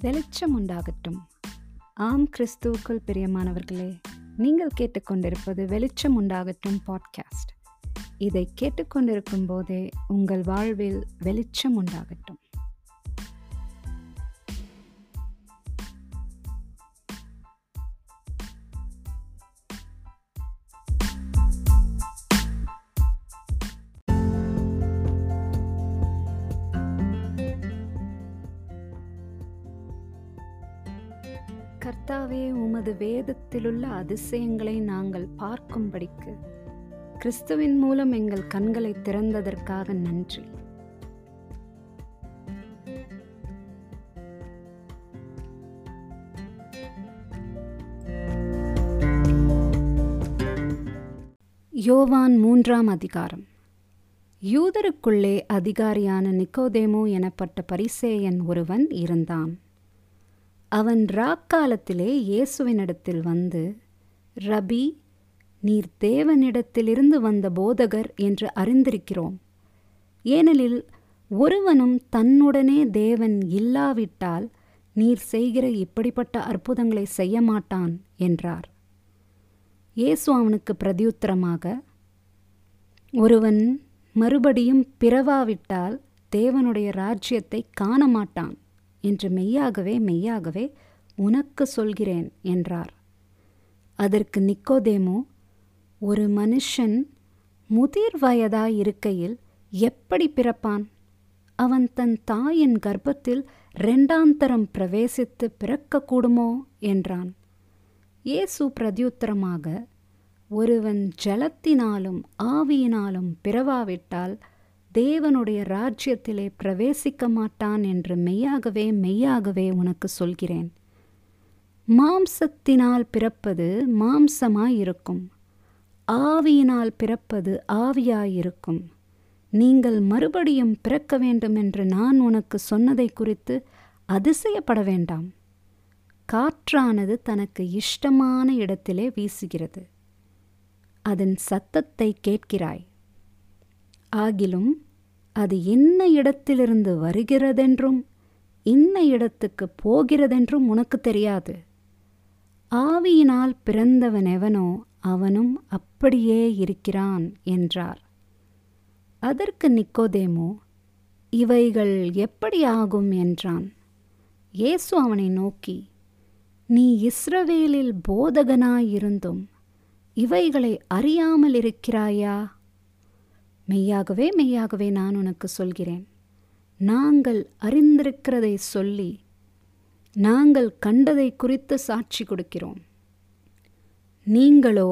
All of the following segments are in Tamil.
வெளிச்சம் உண்டாகட்டும் ஆம் கிறிஸ்துவுக்குள் பிரியமானவர்களே நீங்கள் கேட்டுக்கொண்டிருப்பது வெளிச்சம் உண்டாகட்டும் பாட்காஸ்ட் இதை கேட்டுக்கொண்டிருக்கும் போதே உங்கள் வாழ்வில் வெளிச்சம் உண்டாகட்டும் கர்த்தாவே உமது வேதத்திலுள்ள அதிசயங்களை நாங்கள் பார்க்கும்படிக்கு கிறிஸ்துவின் மூலம் எங்கள் கண்களை திறந்ததற்காக நன்றி. யோவான் மூன்றாம் அதிகாரம். யூதருக்குள்ளே அதிகாரியான நிக்கோதேமோ எனப்பட்ட பரிசேயன் ஒருவன் இருந்தான். அவன் ராக்காலத்திலே இயேசுவினிடத்தில் வந்து ரபி நீர் தேவனிடத்திலிருந்து வந்த போதகர் என்று அறிந்திருக்கிறோம். ஏனெனில் ஒருவனும் தன்னுடனே தேவன் இல்லாவிட்டால் நீர் செய்கிற இப்படிப்பட்ட அற்புதங்களை செய்ய மாட்டான் என்றார். இயேசு அவனுக்கு பிரதியுத்தரமாக ஒருவன் மறுபடியும் பிறவாவிட்டால் தேவனுடைய ராஜ்யத்தை காண மாட்டான் என்று மெய்யாகவே மெய்யாகவே உனக்கு சொல்கிறேன் என்றார். அதற்கு நிக்கோதேமு ஒரு மனுஷன் முதிர் வயதாய் இருக்கையில் எப்படி பிறப்பான்? அவன் தன் தாயின் கர்ப்பத்தில் ரெண்டாந்தரம் பிரவேசித்து பிறக்கக்கூடுமோ? என்றான். இயேசு பிரதியுத்தரமாக ஒருவன் ஜலத்தினாலும் ஆவியினாலும் பிறவாவிட்டால் தேவனுடைய ராஜ்யத்திலே பிரவேசிக்க மாட்டான் என்று மெய்யாகவே மெய்யாகவே உனக்கு சொல்கிறேன். மாம்சத்தினால் பிறப்பது மாம்சமாயிருக்கும். ஆவியினால் பிறப்பது ஆவியாயிருக்கும். நீங்கள் மறுபடியும் பிறக்க வேண்டும் என்று நான் உனக்கு சொன்னதை குறித்து அதிசயப்பட வேண்டாம். காற்றானது தனக்கு இஷ்டமான இடத்திலே வீசுகிறது. அதன் சத்தத்தை கேட்கிறாய். ஆகிலும் அது என்ன இடத்திலிருந்து வருகிறதென்றும் இன்ன இடத்துக்கு போகிறதென்றும் உனக்கு தெரியாது. ஆவியினால் பிறந்தவன் எவனோ அவனும் அப்படியே இருக்கிறான் என்றார். அதற்கு நிக்கோதேமோ இவைகள் எப்படி ஆகும் என்றான். இயேசு அவனை நோக்கி நீ இஸ்ரவேலில் போதகனாயிருந்தும் இவைகளை அறியாமல் இருக்கிறாயா மெய்யாகவே மெய்யாகவே நான் உனக்கு சொல்கிறேன். நாங்கள் அறிந்திருக்கிறதை சொல்லி நாங்கள் கண்டதை குறித்து சாட்சி கொடுக்கிறோம். நீங்களோ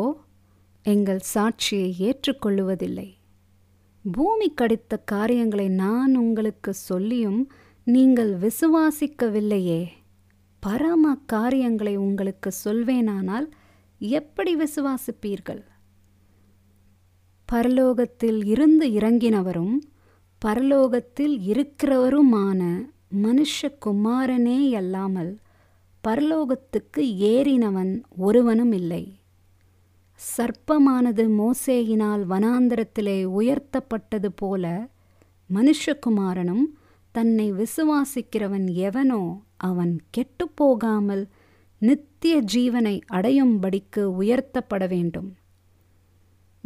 எங்கள் சாட்சியை ஏற்றுக்கொள்ளுவதில்லை. பூமி கடித்த காரியங்களை நான் உங்களுக்கு சொல்லியும் நீங்கள் விசுவாசிக்கவில்லையே. பரம காரியங்களை உங்களுக்கு சொல்வேனானால் எப்படி விசுவாசிப்பீர்கள்? பரலோகத்தில் இருந்து இறங்கினவரும் பரலோகத்தில் இருக்கிறவருமான மனுஷகுமாரனே அல்லாமல் பரலோகத்துக்கு ஏறினவன் ஒருவனும் இல்லை. சர்ப்பமானது மோசேயினால் வனாந்திரத்திலே உயர்த்தப்பட்டது போல மனுஷகுமாரனும் தன்னை விசுவாசிக்கிறவன் எவனோ அவன் கெட்டுப்போகாமல் நித்திய ஜீவனை அடையும்படிக்கு உயர்த்தப்பட வேண்டும்.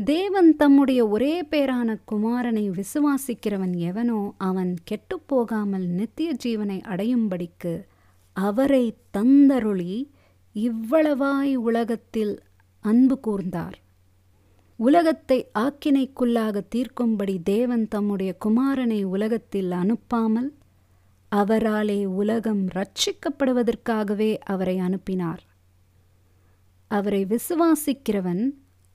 தேவன் தம்முடைய ஒரே பேரான குமாரனை விசுவாசிக்கிறவன் எவனோ அவன் கெட்டுப்போகாமல் நித்திய ஜீவனை அடையும்படிக்கு அவரை தந்தருளி இவ்வளவாய் உலகத்தில் அன்பு கூர்ந்தார். உலகத்தை ஆக்கினைக்குள்ளாக தீர்க்கும்படி தேவன் தம்முடைய குமாரனை உலகத்தில் அனுப்பாமல் அவராலே உலகம் ரட்சிக்கப்படுவதற்காகவே அவரை அனுப்பினார். அவரை விசுவாசிக்கிறவன்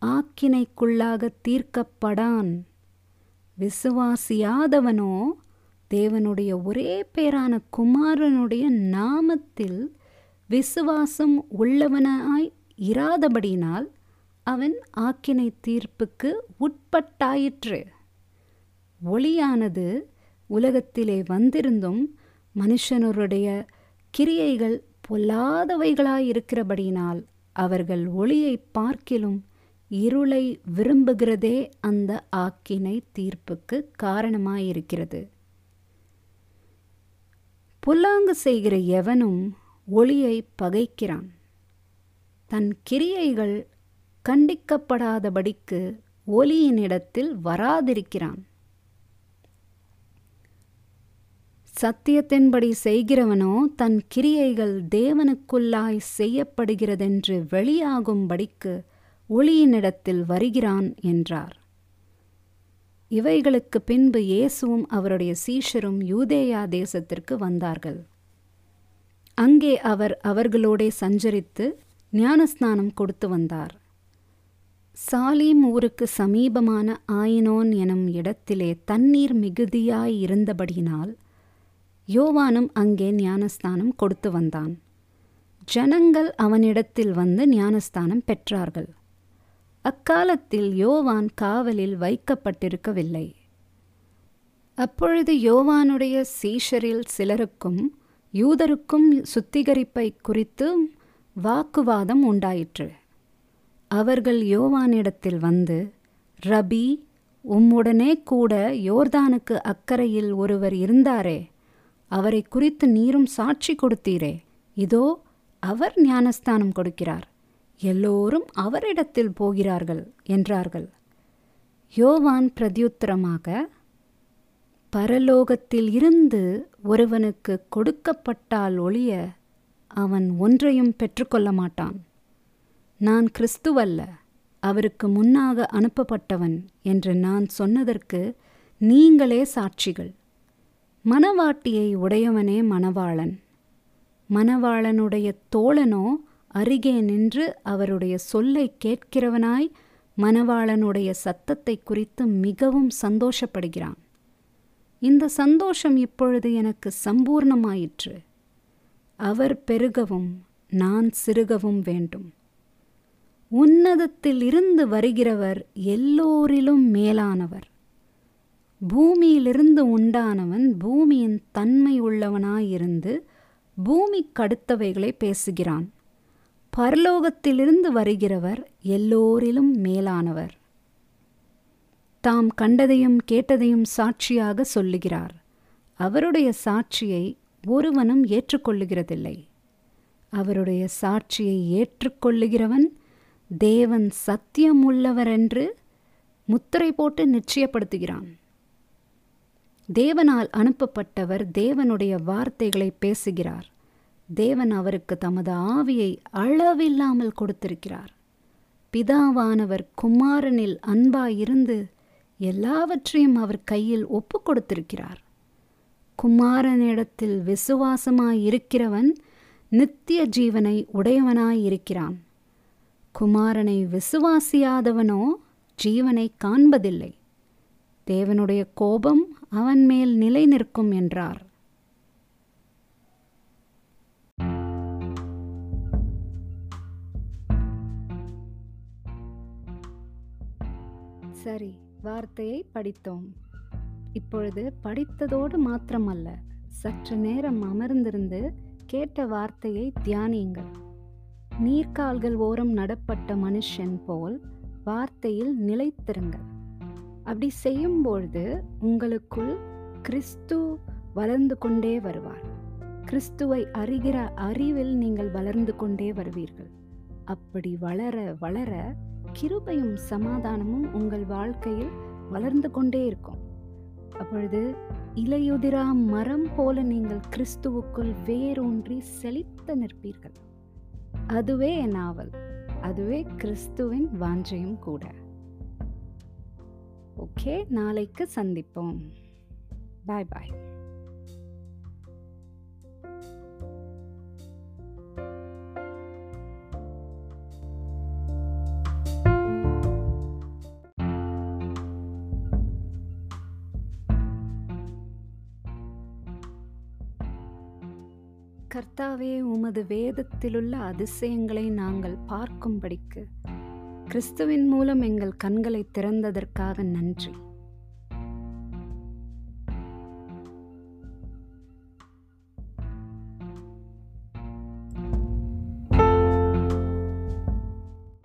ஆக்கினைக்குள்ளாக தீர்க்கப்படான். விசுவாசியாதவனோ தேவனுடைய ஒரே பேரான குமாரனுடைய நாமத்தில் விசுவாசம் உள்ளவனாய் இராதபடினால் அவன் ஆக்கினை தீர்ப்புக்கு உட்பட்டாயிற்று. ஒளியானது உலகத்திலே வந்திருந்தும் மனுஷனருடைய கிரியைகள் பொல்லாதவைகளாயிருக்கிறபடியினால் அவர்கள் ஒளியை பார்க்கிலும் இருளை விரும்புகிறதே அந்த ஆக்கினை தீர்ப்புக்கு காரணமாயிருக்கிறது. புல்லாங்கு செய்கிற எவனும் ஒளியை பகைக்கிறான். தன் கிரியைகள் கண்டிக்கப்படாதபடிக்கு ஒளியினிடத்தில் வராதிருக்கிறான். சத்தியத்தின்படி செய்கிறவனோ தன் கிரியைகள் தேவனுக்குள்ளாய் செய்யப்படுகிறதென்று வெளியாகும்படிக்கு ஒளியினிடத்தில் வருகிறான் என்றார். இவைகளுக்கு பின்பு இயேசுவும் அவருடைய சீஷரும் யூதேயா தேசத்திற்கு வந்தார்கள். அங்கே அவர் அவர்களோடே சஞ்சரித்து ஞானஸ்நானம் கொடுத்து வந்தார். சாலீம் ஊருக்கு சமீபமான ஆயினோன் எனும் இடத்திலே தண்ணீர் மிகுதியாய் இருந்தபடியினால் யோவானும் அங்கே ஞானஸ்தானம் கொடுத்து வந்தான். ஜனங்கள் அவனிடத்தில் வந்து ஞானஸ்தானம் பெற்றார்கள். அக்காலத்தில் யோவான் காவலில் வைக்கப்பட்டிருக்கவில்லை. அப்பொழுது யோவானுடைய சீஷரில் சிலருக்கும் யூதருக்கும் சுத்திகரிப்பை குறித்து வாக்குவாதம் உண்டாயிற்று. அவர்கள் யோவானிடத்தில் வந்து ரபி உம்முடனே கூட யோர்தானுக்கு அக்கறையில் ஒருவர் இருந்தாரே அவரை குறித்து நீரும் சாட்சி கொடுத்தீரே இதோ அவர் ஞானஸ்தானம் கொடுக்கிறார். எல்லோரும் அவரிடத்தில் போகிறார்கள் என்றார்கள். யோவான் பிரதியுத்தரமாக பரலோகத்தில் இருந்து ஒருவனுக்கு கொடுக்கப்பட்டால் ஒழிய அவன் ஒன்றையும் பெற்றுக்கொள்ள மாட்டான். நான் கிறிஸ்துவல்ல அவருக்கு முன்னாக அனுப்பப்பட்டவன் என்று நான் சொன்னதற்கு நீங்களே சாட்சிகள். மணவாட்டியை உடையவனே மணவாளன். மணவாளனுடைய தோழனோ அருகே நின்று அவருடைய சொல்லை கேட்கிறவனாய் மணவாளனுடைய சத்தத்தை குறித்து மிகவும் சந்தோஷப்படுகிறான். இந்த சந்தோஷம் இப்பொழுது எனக்கு சம்பூர்ணமாயிற்று. அவர் பெருகவும் நான் சிறுகவும் வேண்டும். உன்னதத்தில் இருந்து வருகிறவர் எல்லோரிலும் மேலானவர். பூமியிலிருந்து உண்டானவன் பூமியின் தன்மை உள்ளவனாயிருந்து பூமிக்கடுத்தவைகளை பேசுகிறான். பரலோகத்திலிருந்து வருகிறவர் எல்லோரிலும் மேலானவர். தாம் கண்டதையும் கேட்டதையும் சாட்சியாக சொல்லுகிறார். அவருடைய சாட்சியை ஒருவனும் ஏற்றுக்கொள்ளுகிறதில்லை. அவருடைய சாட்சியை ஏற்றுக்கொள்ளுகிறவன் தேவன் சத்தியம் உள்ளவரென்று முத்திரை போட்டு நிச்சயப்படுத்துகிறான். தேவனால் அனுப்பப்பட்டவர் தேவனுடைய வார்த்தைகளை பேசுகிறார். தேவன் அவருக்கு தமது ஆவியை அளவில்லாமல் கொடுத்திருக்கிறார். பிதாவானவர் குமாரனில் அன்பாயிருந்து எல்லாவற்றையும் அவர் கையில் ஒப்பு கொடுத்திருக்கிறார். குமாரனிடத்தில் விசுவாசமாயிருக்கிறவன் நித்திய ஜீவனை உடையவனாயிருக்கிறான் குமாரனை விசுவாசியாதவனோ ஜீவனை காண்பதில்லை. தேவனுடைய கோபம் அவன் மேல் நிலை நிற்கும் என்றார். சரி வார்த்தையை படித்தோம். இப்பொழுது படித்ததோடு மாத்திரமல்ல சற்று நேரம் அமர்ந்திருந்து கேட்ட வார்த்தையை தியானியுங்கள். நீர்க்கால்கள் ஓரம் நடப்பட்ட மனுஷன் போல் வார்த்தையில் நிலைத்திருங்கள். அப்படி செய்யும்பொழுது உங்களுக்குள் கிறிஸ்து வளர்ந்து கொண்டே வருவார். கிறிஸ்துவை அறிகிற அறிவில் நீங்கள் வளர்ந்து கொண்டே வருவீர்கள். அப்படி வளர வளர கிருபையும் சமாதானமும் உங்கள் வாழ்க்கையில் வளர்ந்து கொண்டே இருக்கும். அப்பொழுது இலையுதிரா மரம் போல நீங்கள் கிறிஸ்துவுக்குள் வேரூன்றி செழித்து நிற்பீர்கள். அதுவே என் ஆவல் அதுவே கிறிஸ்துவின் வாஞ்சையும் கூட. ஓகே நாளைக்கு சந்திப்போம். பாய் பாய். கர்த்தாவே உமது வேதத்திலுள்ள அதிசயங்களை நாங்கள் பார்க்கும்படிக்கு கிறிஸ்துவின் மூலம் எங்கள் கண்களை திறந்ததற்காக நன்றி.